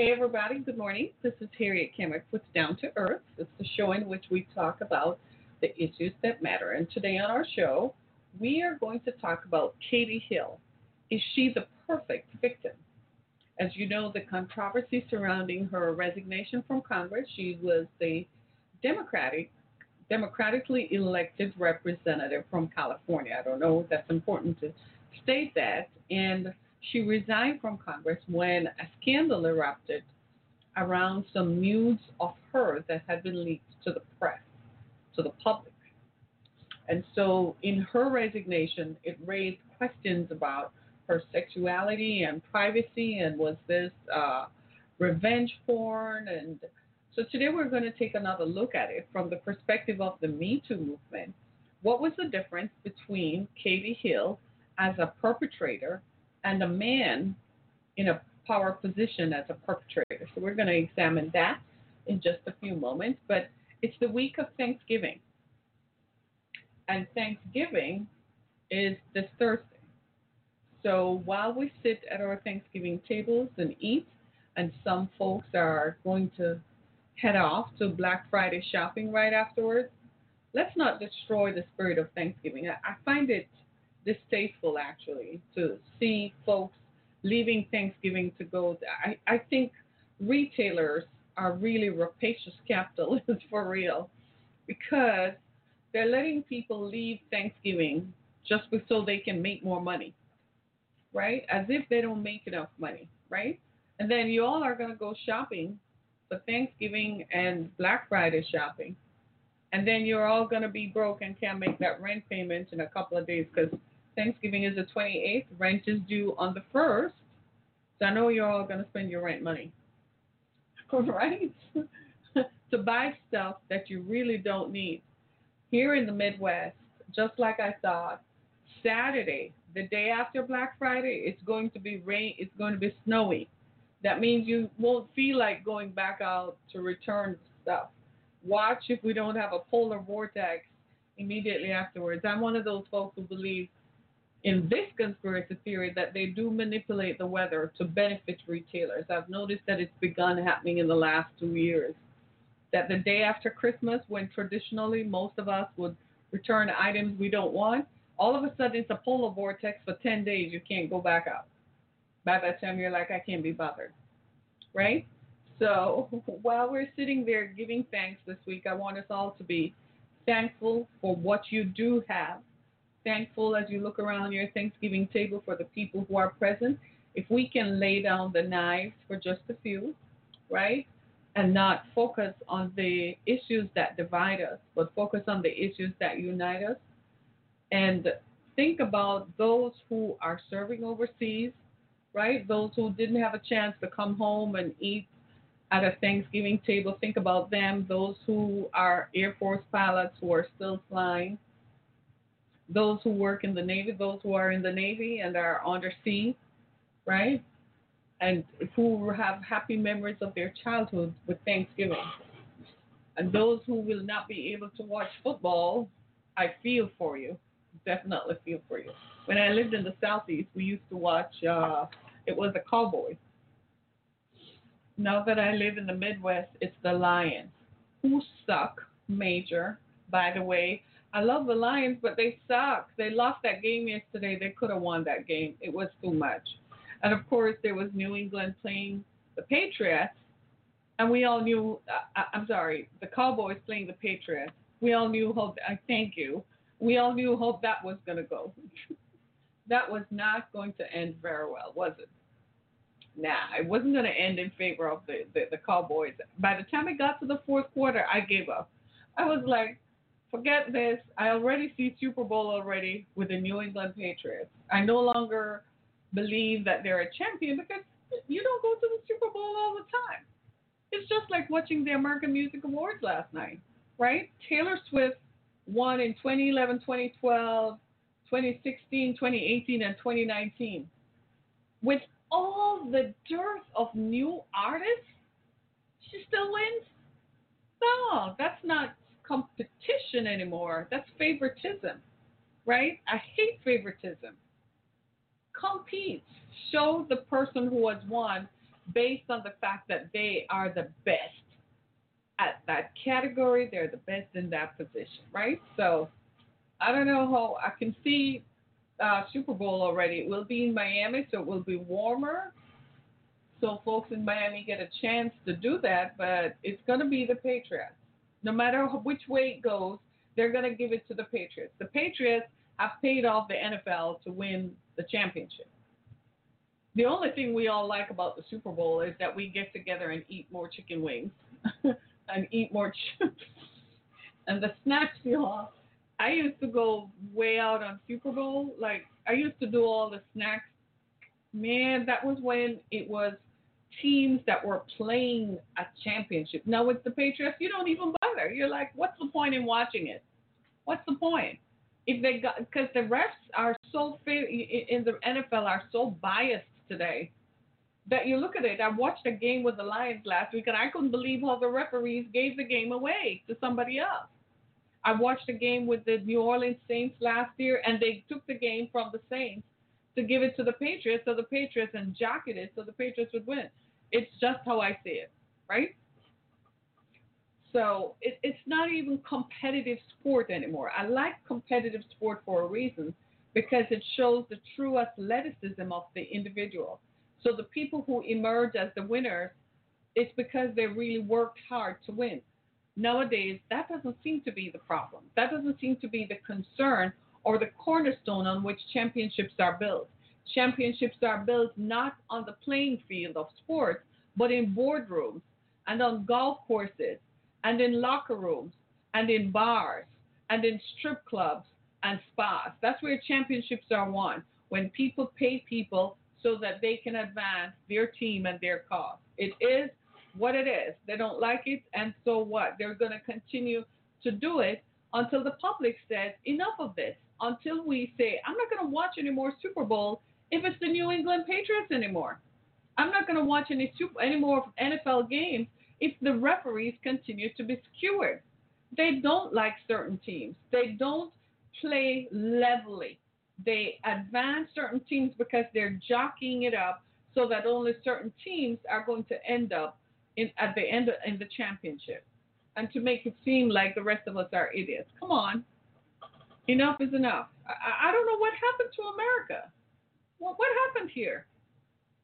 Hey, everybody. Good morning. This is Harriet Cammock with Down to Earth. It's the show in which we talk about the issues that matter. And today on our show, we are going to talk about Katie Hill. Is she the perfect victim? As you know, the controversy surrounding her resignation from Congress, she was the Democratic, democratically elected representative from California. I don't know, that's important to state that. And she resigned from Congress when a scandal erupted around some news of her that had been leaked to the press, to the public. And so, in her resignation, it raised questions about her sexuality and privacy, and was this uh, revenge porn? And so today we're going to take another look at it from the perspective of the Me Too movement. What was the difference between Katie Hill as a perpetrator and a man in a power position as a perpetrator? So we're going to examine that in just a few moments. But it's the week of Thanksgiving. And Thanksgiving is this Thursday. So while we sit at our Thanksgiving tables and eat, and some folks are going to head off to Black Friday shopping right afterwards, let's not destroy the spirit of Thanksgiving. I, find it distasteful actually to see folks leaving Thanksgiving to go. I, I think retailers are really rapacious capitalists for real because they're letting people leave Thanksgiving just so they can make more money right? As if they don't make enough money, right? And then you all are going to go shopping for Thanksgiving and Black Friday shopping. And then you're all going to be broke and can't make that rent payment in a couple of days because Thanksgiving is the 28th. Rent is due on the 1st. So I know you're all going to spend your rent money, right? to buy stuff that you really don't need. Here in the Midwest, just like I thought, Saturday the day after Black Friday, it's going to be rain. It's going to be snowy. That means you won't feel like going back out to return stuff. Watch if we don't have a polar vortex immediately afterwards. I'm one of those folks who believe in this conspiracy theory that they do manipulate the weather to benefit retailers. I've noticed that it's begun happening in the last two years. That the day after Christmas, when traditionally most of us would return items we don't want, all of a sudden it's a polar vortex for 10 days. You can't go back out. By that time, you're like, I can't be bothered. Right? So while we're sitting there giving thanks this week, I want us all to be thankful for what you do have. Thankful as you look around your Thanksgiving table for the people who are present. If we can lay down the knives for just a few, right? And not focus on the issues that divide us, but focus on the issues that unite us, and think about those who are serving overseas, right? Those who didn't have a chance to come home and eat at a Thanksgiving table. Think about them. Those who are Air Force pilots who are still flying. Those who work in the Navy, those who are in the Navy and are undersea, right? And who have happy memories of their childhood with Thanksgiving. And those who will not be able to watch football, I feel for you definitely feel for you. When I lived in the southeast, we used to watch. Uh, it was the Cowboys. Now that I live in the Midwest, it's the Lions, who suck major. By the way, I love the Lions, but they suck. They lost that game yesterday. They could have won that game. It was too much. And of course, there was New England playing the Patriots, and we all knew. Uh, I'm sorry, the Cowboys playing the Patriots. We all knew how. I thank you we all knew how that was going to go. that was not going to end very well, was it? Nah, it wasn't going to end in favor of the, the, the Cowboys. By the time it got to the fourth quarter, I gave up. I was like, forget this. I already see Super Bowl already with the New England Patriots. I no longer believe that they're a champion because you don't go to the Super Bowl all the time. It's just like watching the American Music Awards last night, right? Taylor Swift won in 2011, 2012, 2016, 2018, and 2019. With all the dearth of new artists, she still wins? No, that's not competition anymore. That's favoritism, right? I hate favoritism. Compete. Show the person who has won based on the fact that they are the best at that category. They're the best in that position, right? So I don't know how I can see uh, Super Bowl already. It will be in Miami, so it will be warmer. So folks in Miami get a chance to do that, but it's going to be the Patriots. No matter which way it goes, they're going to give it to the Patriots. The Patriots have paid off the NFL to win the championship. The only thing we all like about the Super Bowl is that we get together and eat more chicken wings and eat more chips. and the snacks off. I used to go way out on Super Bowl. Like I used to do all the snacks. Man, that was when it was teams that were playing a championship. Now with the Patriots, you don't even bother. You're like, what's the point in watching it? What's the point? If they got because the refs are so in the NFL are so biased today that you look at it. I watched a game with the Lions last week, and I couldn't believe how the referees gave the game away to somebody else. I watched a game with the New Orleans Saints last year, and they took the game from the Saints to give it to the Patriots, so the Patriots and jockeyed it so the Patriots would win. It's just how I see it, right? So it, it's not even competitive sport anymore. I like competitive sport for a reason because it shows the true athleticism of the individual. So the people who emerge as the winners, it's because they really worked hard to win. Nowadays, that doesn't seem to be the problem. That doesn't seem to be the concern or the cornerstone on which championships are built. Championships are built not on the playing field of sports, but in boardrooms and on golf courses and in locker rooms and in bars and in strip clubs and spas. That's where championships are won when people pay people so that they can advance their team and their cause. It is what it is. They don't like it, and so what? They're going to continue to do it until the public says enough of this. Until we say, I'm not going to watch any more Super Bowl if it's the New England Patriots anymore. I'm not going to watch any super, any more NFL games if the referees continue to be skewered. They don't like certain teams. They don't play levelly. They advance certain teams because they're jockeying it up so that only certain teams are going to end up in, at the end of, in the championship, and to make it seem like the rest of us are idiots. Come on, enough is enough. I, I don't know what happened to America. What what happened here?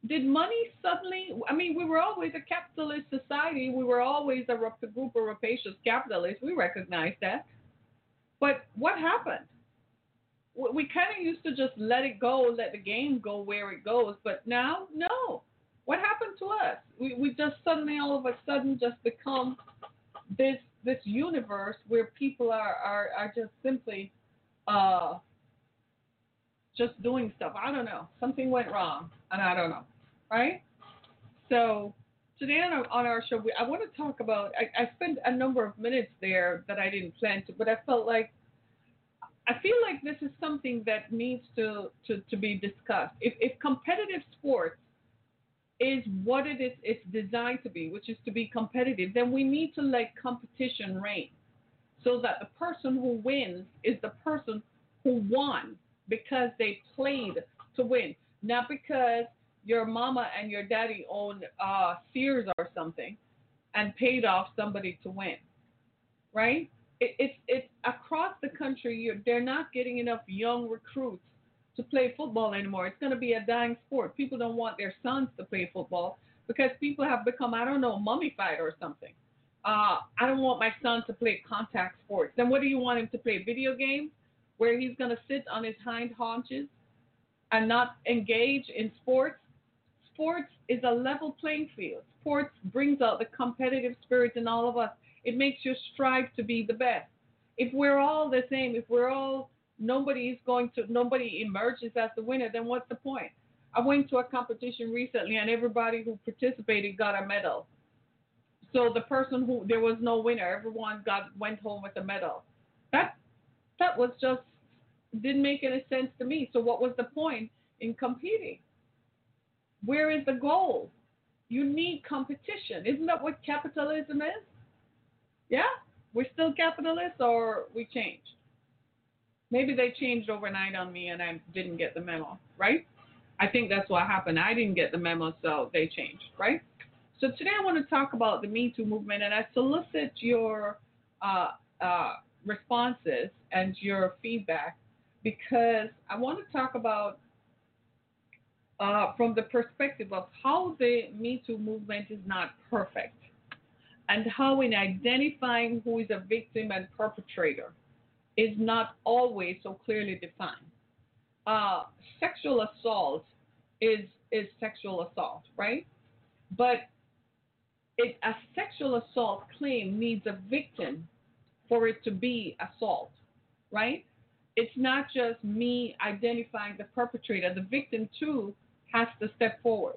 Did money suddenly? I mean, we were always a capitalist society. We were always a group of rapacious capitalists. We recognize that. But what happened? We kind of used to just let it go, let the game go where it goes. But now, no. What happened to us? We, we just suddenly, all of a sudden, just become this this universe where people are are, are just simply uh, just doing stuff. I don't know. Something went wrong, and I don't know. Right? So today on our, on our show, we, I want to talk about. I, I spent a number of minutes there that I didn't plan to, but I felt like I feel like this is something that needs to to, to be discussed. If if competitive sports is what it is it's designed to be, which is to be competitive, then we need to let competition reign so that the person who wins is the person who won because they played to win, not because your mama and your daddy own uh, Sears or something and paid off somebody to win, right? It, it's it's across the country. they're not getting enough young recruits to play football anymore. It's going to be a dying sport. People don't want their sons to play football because people have become, I don't know, mummified or something. Uh, I don't want my son to play contact sports. Then what do you want him to play? Video games where he's going to sit on his hind haunches and not engage in sports? Sports is a level playing field. Sports brings out the competitive spirit in all of us. It makes you strive to be the best. If we're all the same, if we're all nobody is going to nobody emerges as the winner, then what's the point? I went to a competition recently, and everybody who participated got a medal. So the person who there was no winner, everyone got went home with a medal. That that was just didn't make any sense to me. So what was the point in competing? Where is the goal? You need competition. Isn't that what capitalism is? Yeah? We're still capitalists or we changed? Maybe they changed overnight on me and I didn't get the memo, right? I think that's what happened. I didn't get the memo, so they changed, right? So today I want to talk about the Me Too movement, and I solicit your uh, uh, responses and your feedback because I want to talk about uh, from the perspective of how the Me Too movement is not perfect and how in identifying who is a victim and perpetrator is not always so clearly defined. Uh, sexual assault is is sexual assault, right? But it, a sexual assault claim needs a victim for it to be assault, right? It's not just me identifying the perpetrator. The victim too has to step forward.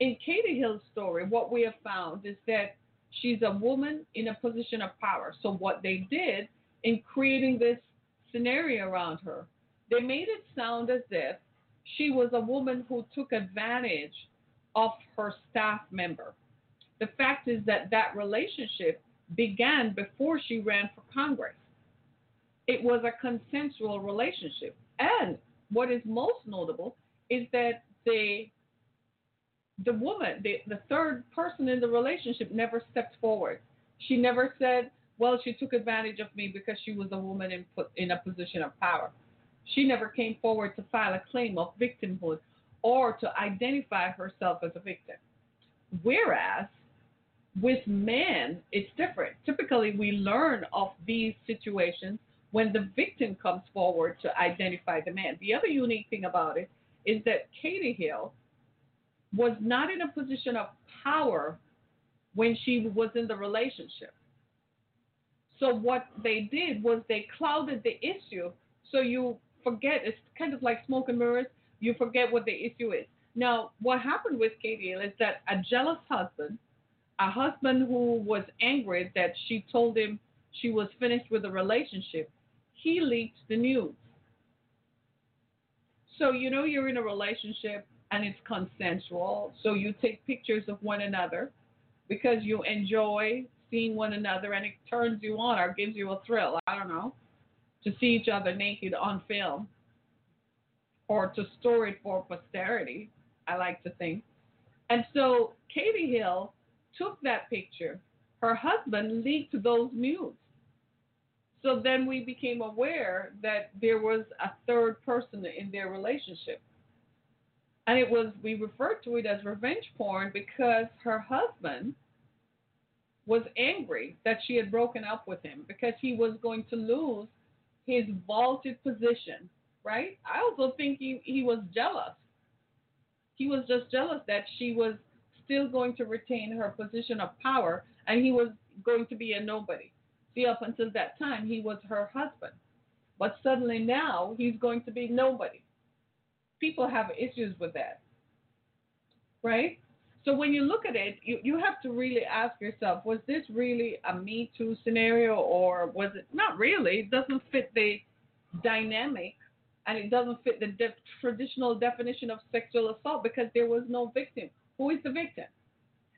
In Katie Hill's story, what we have found is that she's a woman in a position of power. So what they did in creating this scenario around her, they made it sound as if she was a woman who took advantage of her staff member. The fact is that that relationship began before she ran for Congress. It was a consensual relationship. And what is most notable is that the the woman, the, the third person in the relationship, never stepped forward. She never said, well, she took advantage of me because she was a woman in, put in a position of power. She never came forward to file a claim of victimhood or to identify herself as a victim. Whereas with men, it's different. Typically, we learn of these situations when the victim comes forward to identify the man. The other unique thing about it is that Katie Hill was not in a position of power when she was in the relationship. So what they did was they clouded the issue so you forget it's kind of like smoke and mirrors, you forget what the issue is. Now, what happened with Katie Hill is that a jealous husband, a husband who was angry that she told him she was finished with the relationship, he leaked the news. So, you know, you're in a relationship and it's consensual. So you take pictures of one another because you enjoy seeing one another and it turns you on or gives you a thrill. I don't know. To see each other naked on film or to store it for posterity, I like to think. And so Katie Hill took that picture. Her husband leaked those news. So then we became aware that there was a third person in their relationship. And it was, we referred to it as revenge porn because her husband was angry that she had broken up with him because he was going to lose his vaulted position, right? I also think he, he was jealous. He was just jealous that she was still going to retain her position of power and he was going to be a nobody. See, up until that time, he was her husband. But suddenly now, he's going to be nobody. People have issues with that. Right? So when you look at it, you, you have to really ask yourself, was this really a Me Too scenario or was it not really? It doesn't fit the dynamic and it doesn't fit the de- traditional definition of sexual assault because there was no victim. Who is the victim?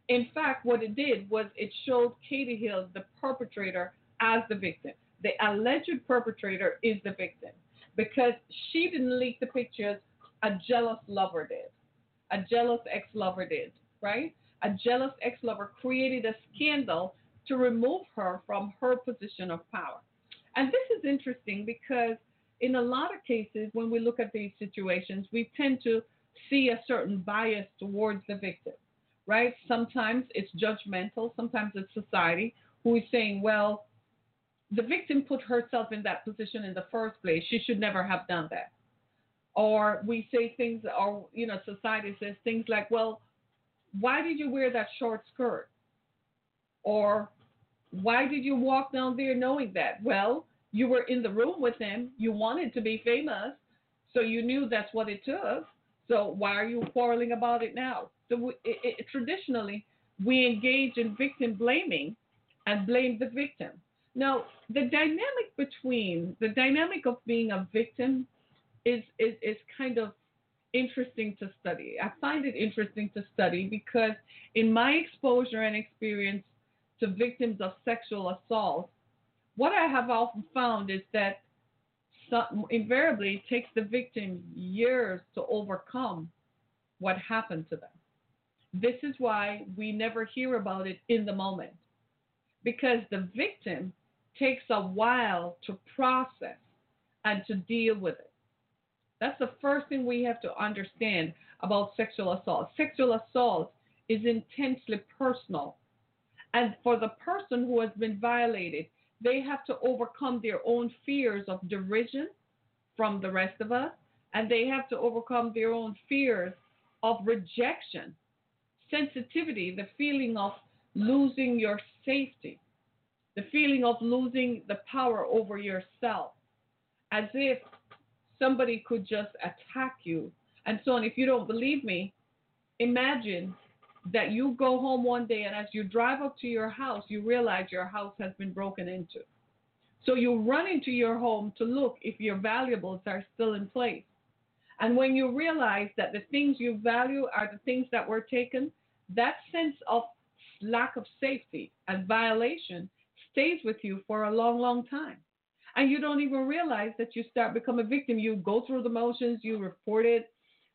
In fact, what it did was it showed Katie Hill, the perpetrator, as the victim. The alleged perpetrator is the victim because she didn't leak the pictures, a jealous lover did. A jealous ex lover did, right? A jealous ex lover created a scandal to remove her from her position of power. And this is interesting because in a lot of cases, when we look at these situations, we tend to see a certain bias towards the victim, right? Sometimes it's judgmental, sometimes it's society who is saying, well, the victim put herself in that position in the first place. She should never have done that. Or we say things, or, you know, society says things like, well, why did you wear that short skirt? Or why did you walk down there knowing that? Well, you were in the room with him. You wanted to be famous. So you knew that's what it took. So why are you quarreling about it now? So it, it, traditionally, we engage in victim blaming and blame the victim. Now, the dynamic between the dynamic of being a victim is, is, is kind of interesting to study. I find it interesting to study because in my exposure and experience to victims of sexual assault, what I have often found is that some, invariably it takes the victim years to overcome what happened to them. This is why we never hear about it in the moment because the victim takes a while to process and to deal with it. That's the first thing we have to understand about sexual assault. Sexual assault is intensely personal. And for the person who has been violated, they have to overcome their own fears of derision from the rest of us, and they have to overcome their own fears of rejection, sensitivity, the feeling of losing your safety, the feeling of losing the power over yourself, as if somebody could just attack you, and so on. If you don't believe me, imagine that you go home one day and as you drive up to your house, you realize your house has been broken into. So you run into your home to look if your valuables are still in place. And when you realize that the things you value are the things that were taken, that sense of lack of safety and violation stays with you for a long, long time. And you don't even realize that you start become a victim. You go through the motions, you report it,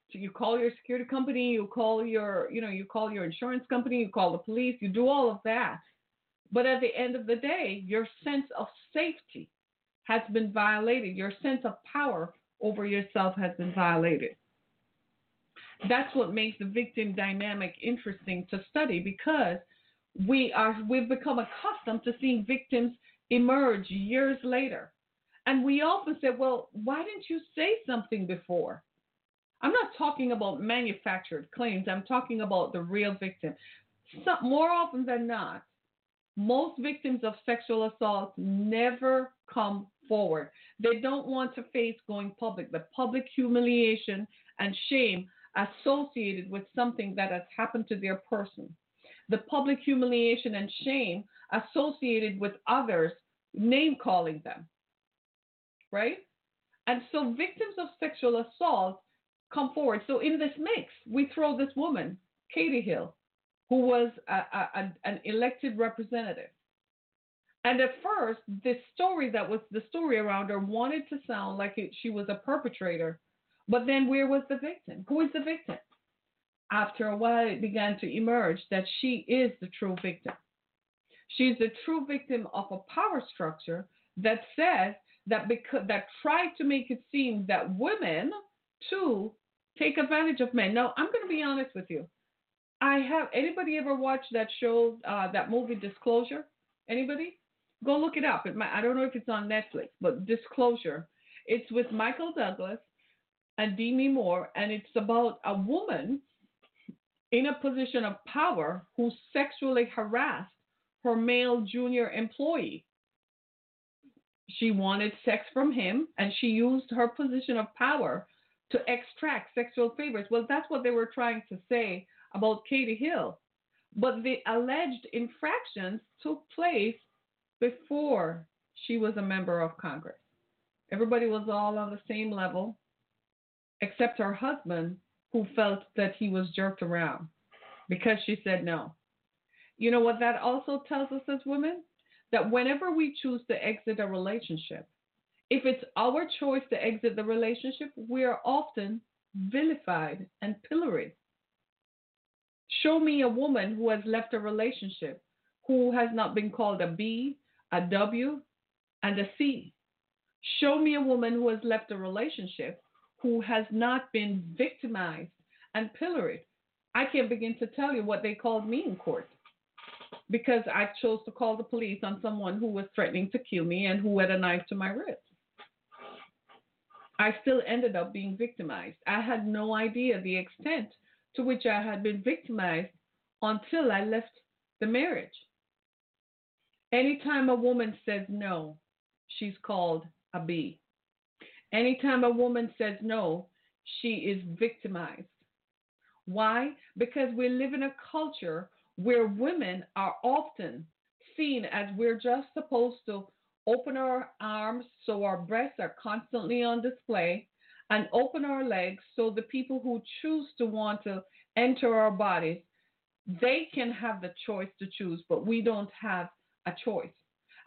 you call your security company, you call your, you know, you call your insurance company, you call the police, you do all of that. But at the end of the day, your sense of safety has been violated. Your sense of power over yourself has been violated. That's what makes the victim dynamic interesting to study because we are we've become accustomed to seeing victims emerge years later. And we often say, well, why didn't you say something before? I'm not talking about manufactured claims. I'm talking about the real victim. Some, more often than not, most victims of sexual assault never come forward. They don't want to face going public, the public humiliation and shame associated with something that has happened to their person, the public humiliation and shame associated with others name calling them, right? And so victims of sexual assault come forward. So in this mix, we throw this woman, Katie Hill, who was a, a, an elected representative. And at first, this story that was the story around her wanted to sound like it, she was a perpetrator. But then where was the victim? Who is the victim? After a while, it began to emerge that she is the true victim. She's the true victim of a power structure that says that because that tried to make it seem that women too take advantage of men. Now, I'm going to be honest with you. I have anybody ever watched that show, uh, that movie Disclosure? Anybody? Go look it up. It might, I don't know if it's on Netflix, but Disclosure. It's with Michael Douglas and Demi Moore, and it's about a woman in a position of power who sexually harassed her male junior employee. She wanted sex from him, and she used her position of power to extract sexual favors. Well, that's what they were trying to say about Katie Hill. But the alleged infractions took place before she was a member of Congress. Everybody was all on the same level, except her husband, who felt that he was jerked around because she said no. You know what that also tells us as women? That whenever we choose to exit a relationship, if it's our choice to exit the relationship, we are often vilified and pilloried. Show me a woman who has left a relationship who has not been called a B, a W, and a C. Show me a woman who has left a relationship who has not been victimized and pilloried. I can't begin to tell you what they called me in court because I chose to call the police on someone who was threatening to kill me and who had a knife to my wrist. I still ended up being victimized. I had no idea the extent to which I had been victimized until I left the marriage. Anytime a woman says no, she's called a B. Anytime a woman says no, she is victimized. Why? Because we live in a culture where women are often seen as we're just supposed to open our arms so our breasts are constantly on display and open our legs so the people who choose to want to enter our bodies they can have the choice to choose but we don't have a choice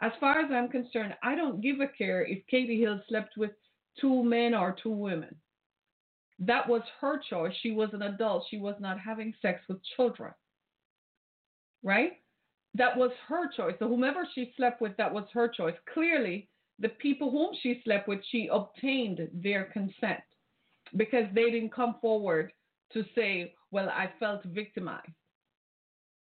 as far as i'm concerned i don't give a care if katie hill slept with two men or two women that was her choice she was an adult she was not having sex with children right that was her choice. So whomever she slept with, that was her choice. Clearly, the people whom she slept with, she obtained their consent because they didn't come forward to say, well, I felt victimized.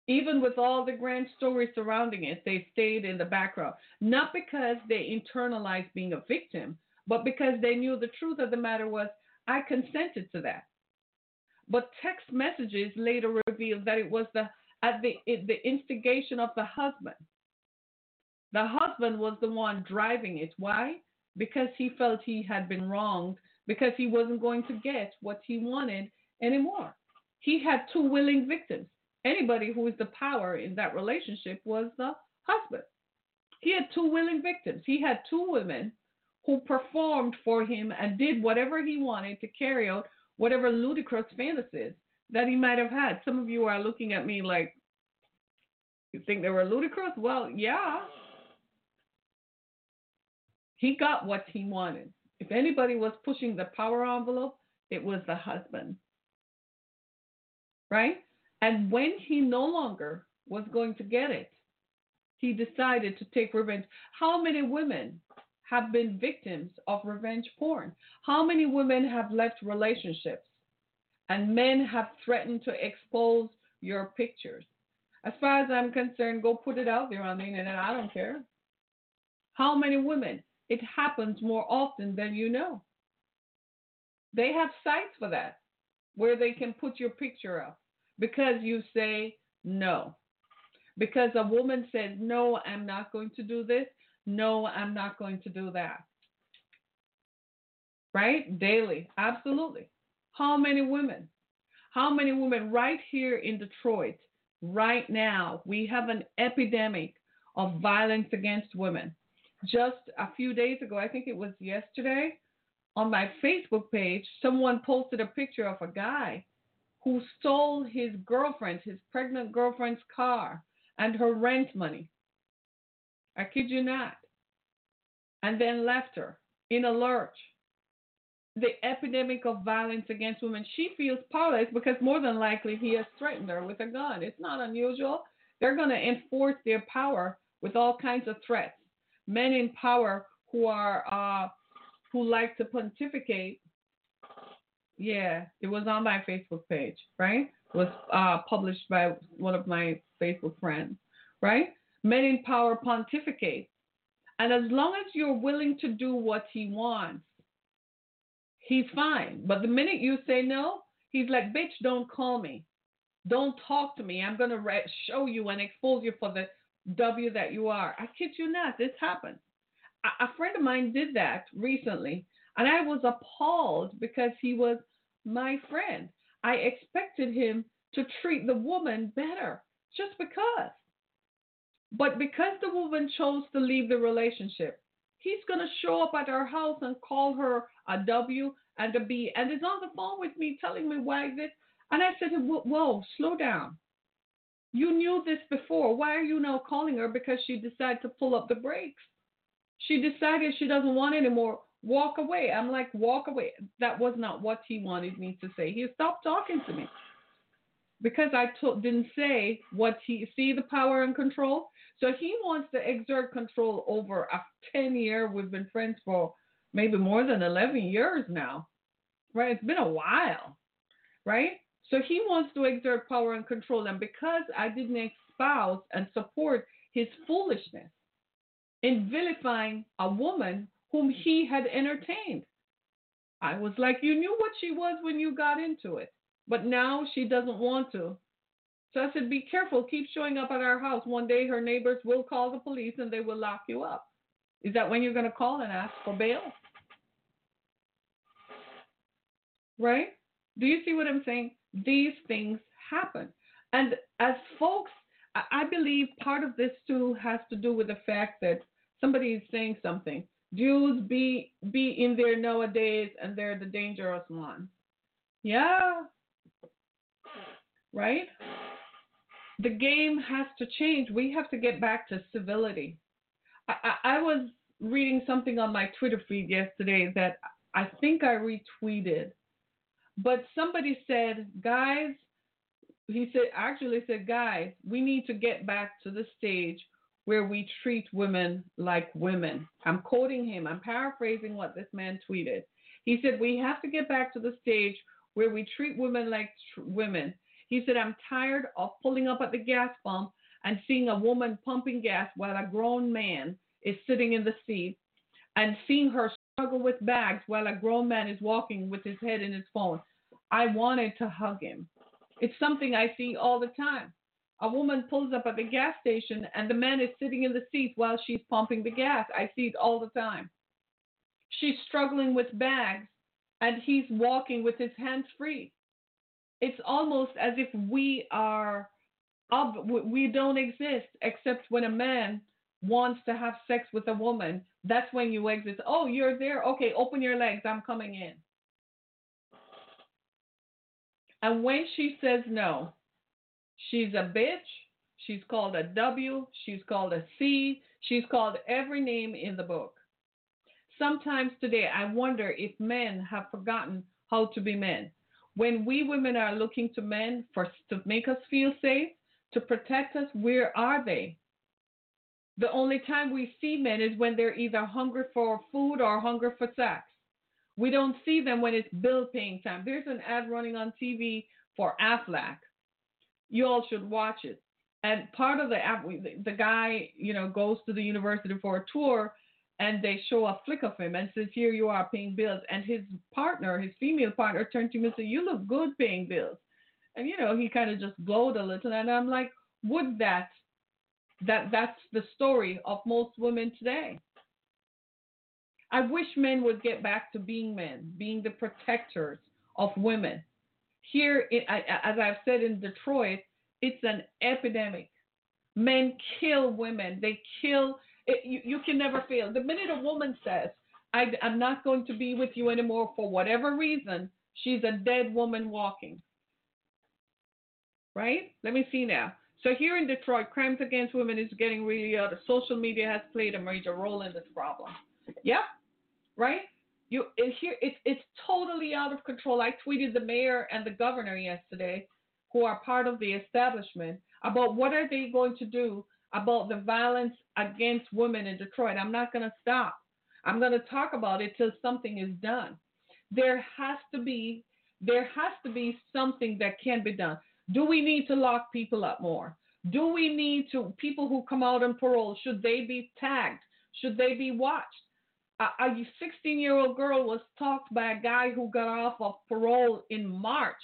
Even with all the grand stories surrounding it, they stayed in the background. Not because they internalized being a victim, but because they knew the truth of the matter was, I consented to that. But text messages later revealed that it was the at the, the instigation of the husband. The husband was the one driving it. Why? Because he felt he had been wronged, because he wasn't going to get what he wanted anymore. He had two willing victims. Anybody who is the power in that relationship was the husband. He had two willing victims. He had two women who performed for him and did whatever he wanted to carry out whatever ludicrous fantasies that he might have had. Some of you are looking at me like, you think they were ludicrous? Well, yeah. He got what he wanted. If anybody was pushing the power envelope, it was the husband. Right? And when he no longer was going to get it, he decided to take revenge. How many women have been victims of revenge porn? How many women have left relationships and men have threatened to expose your pictures. As far as I'm concerned, go put it out there on the internet. I don't care. How many women? It happens more often than you know. They have sites for that where they can put your picture up because you say no. Because a woman says, No, I'm not going to do this. No, I'm not going to do that. Right? Daily. Absolutely. How many women? How many women right here in Detroit, right now, we have an epidemic of violence against women. Just a few days ago, I think it was yesterday, on my Facebook page, someone posted a picture of a guy who stole his girlfriend's, his pregnant girlfriend's car and her rent money. I kid you not. And then left her in a lurch the epidemic of violence against women, she feels powerless because more than likely he has threatened her with a gun. It's not unusual. They're going to enforce their power with all kinds of threats. Men in power who are uh, who like to pontificate. Yeah, it was on my Facebook page, right? It was uh, published by one of my Facebook friends, right? Men in power pontificate. And as long as you're willing to do what he wants, he's fine. But the minute you say no, he's like, bitch, don't call me. Don't talk to me. I'm going to re- show you and expose you for the W that you are. I kid you not. This happened. A-, a friend of mine did that recently, and I was appalled because he was my friend. I expected him to treat the woman better just because. But because the woman chose to leave the relationship, he's going to show up at our house and call her a W and a B and is on the phone with me telling me why this. And I said, whoa, slow down. You knew this before. Why are you now calling her because she decided to pull up the brakes? She decided she doesn't want anymore. Walk away. I'm like, walk away. That was not what he wanted me to say. He stopped talking to me because I t- didn't say what he see the power and control. So he wants to exert control over a 10 year, we've been friends for maybe more than 11 years now, right? It's been a while, right? So he wants to exert power and control. And because I didn't espouse and support his foolishness in vilifying a woman whom he had entertained, I was like, you knew what she was when you got into it, but now she doesn't want to. So I said, be careful. Keep showing up at our house. One day her neighbors will call the police and they will lock you up. Is that when you're going to call and ask for bail? Right? Do you see what I'm saying? These things happen. And as folks, I believe part of this too has to do with the fact that somebody is saying something. Jews be be in there nowadays and they're the dangerous ones. Yeah. Right? The game has to change. We have to get back to civility. I, I, I was reading something on my Twitter feed yesterday that I think I retweeted, but somebody said, guys, he said, actually said, guys, we need to get back to the stage where we treat women like women. I'm quoting him, I'm paraphrasing what this man tweeted. He said, we have to get back to the stage where we treat women like tr- women. He said, I'm tired of pulling up at the gas pump and seeing a woman pumping gas while a grown man is sitting in the seat and seeing her struggle with bags while a grown man is walking with his head in his phone. I wanted to hug him. It's something I see all the time. A woman pulls up at the gas station and the man is sitting in the seat while she's pumping the gas. I see it all the time. She's struggling with bags and he's walking with his hands free. It's almost as if we are we don't exist except when a man wants to have sex with a woman. That's when you exist. Oh, you're there. Okay, open your legs. I'm coming in. And when she says no, she's a bitch. She's called a W. She's called a C. She's called every name in the book. Sometimes today, I wonder if men have forgotten how to be men. When we women are looking to men for to make us feel safe, to protect us, where are they? The only time we see men is when they're either hungry for food or hungry for sex. We don't see them when it's bill paying time. There's an ad running on TV for Aflac. You all should watch it. And part of the ad, the guy, you know, goes to the university for a tour, and they show a flick of him and says, "Here you are paying bills." And his partner, his female partner, turned to him and said, "You look good paying bills." And you know, he kind of just glowed a little, and I'm like, would that? That that's the story of most women today. I wish men would get back to being men, being the protectors of women. Here, as I've said in Detroit, it's an epidemic. Men kill women. They kill. It, you, you can never fail. The minute a woman says, I, I'm not going to be with you anymore for whatever reason, she's a dead woman walking. Right? Let me see now. So here in Detroit, crimes against women is getting really out. Of social media has played a major role in this problem. Yep, right? You it, here it's it's totally out of control. I tweeted the mayor and the governor yesterday, who are part of the establishment, about what are they going to do about the violence against women in Detroit. I'm not going to stop. I'm going to talk about it till something is done. There has to be there has to be something that can be done. Do we need to lock people up more? Do we need to people who come out on parole should they be tagged? Should they be watched? a 16 year old girl was talked by a guy who got off of parole in March.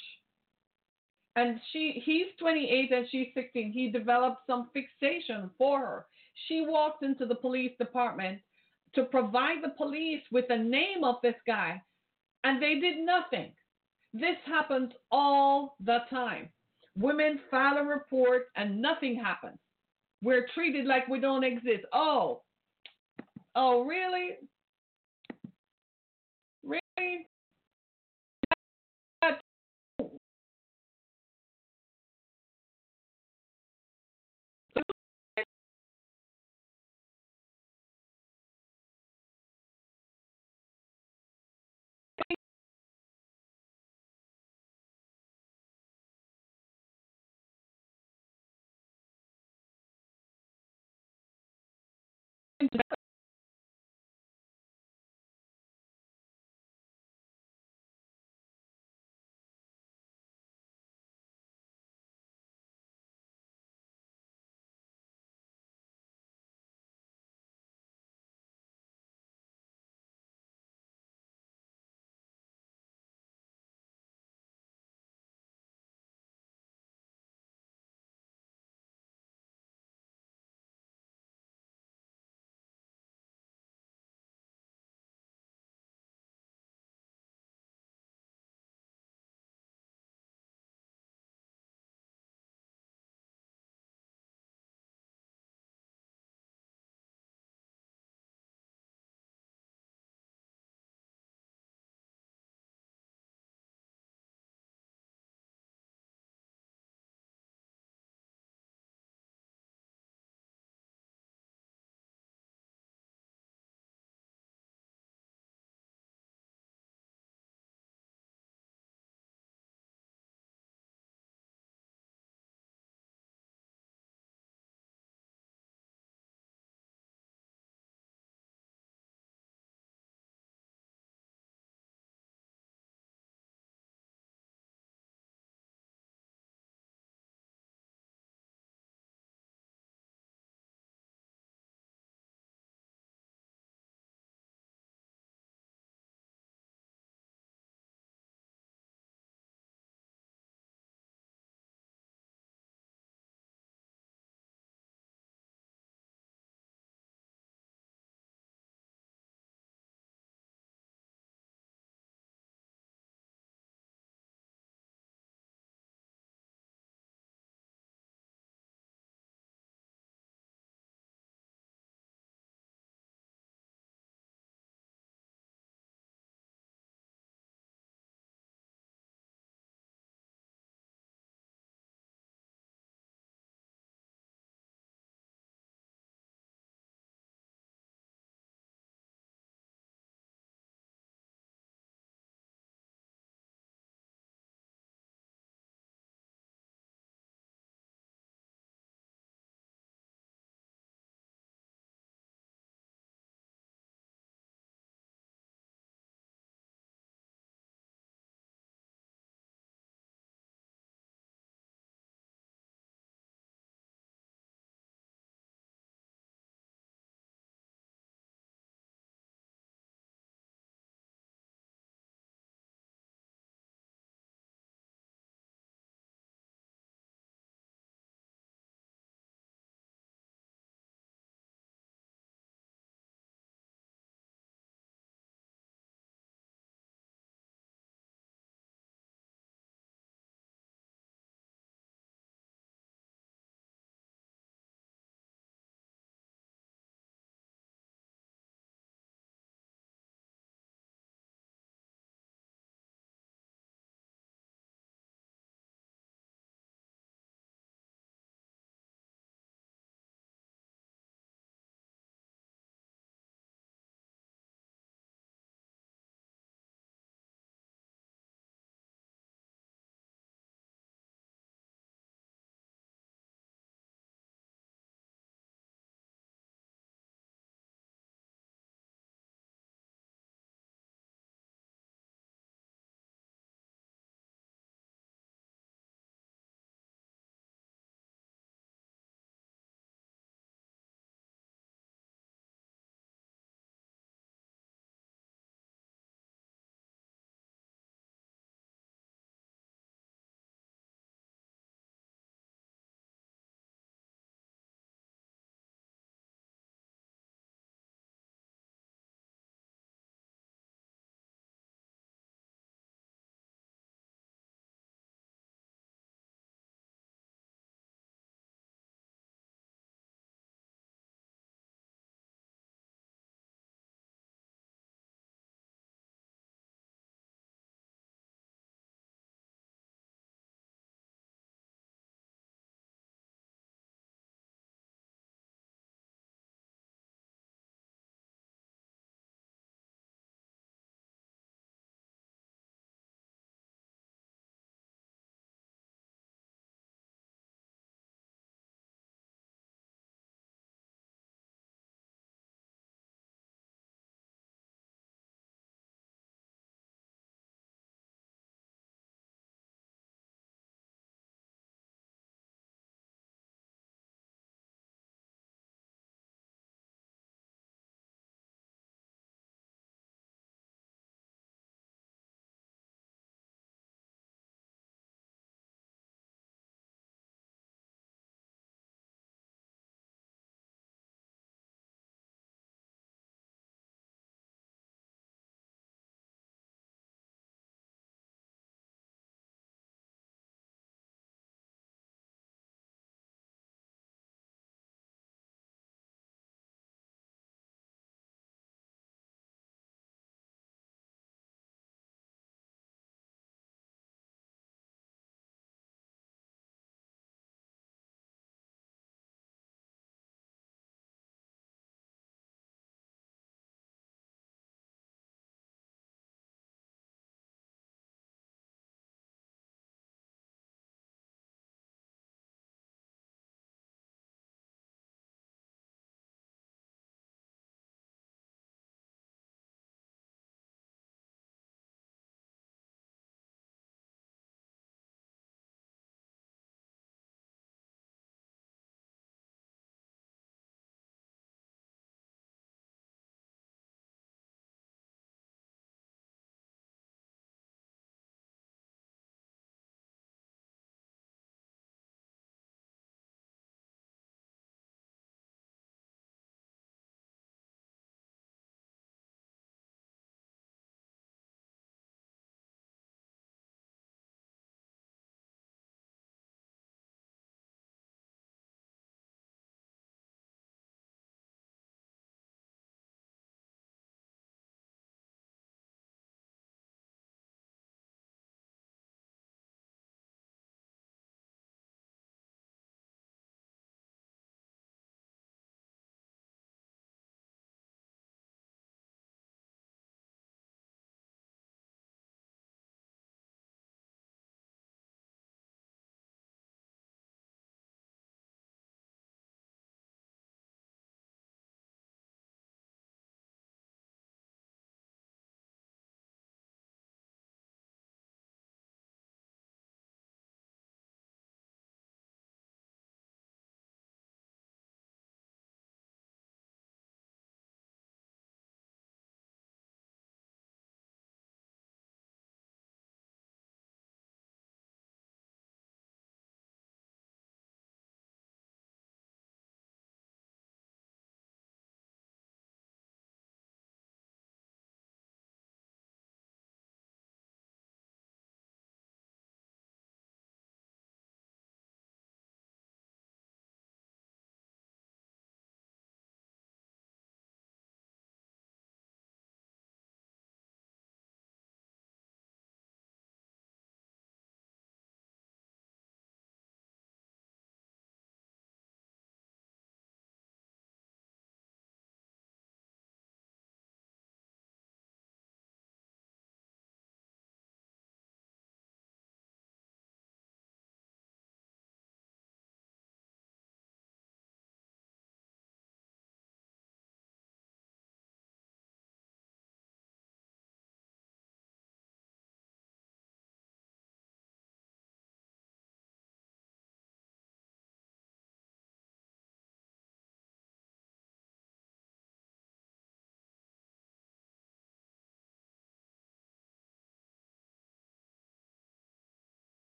And she he's 28 and she's 16. He developed some fixation for her. She walked into the police department to provide the police with the name of this guy, and they did nothing. This happens all the time. Women file a report and nothing happens. We're treated like we don't exist. Oh, oh, really? Really?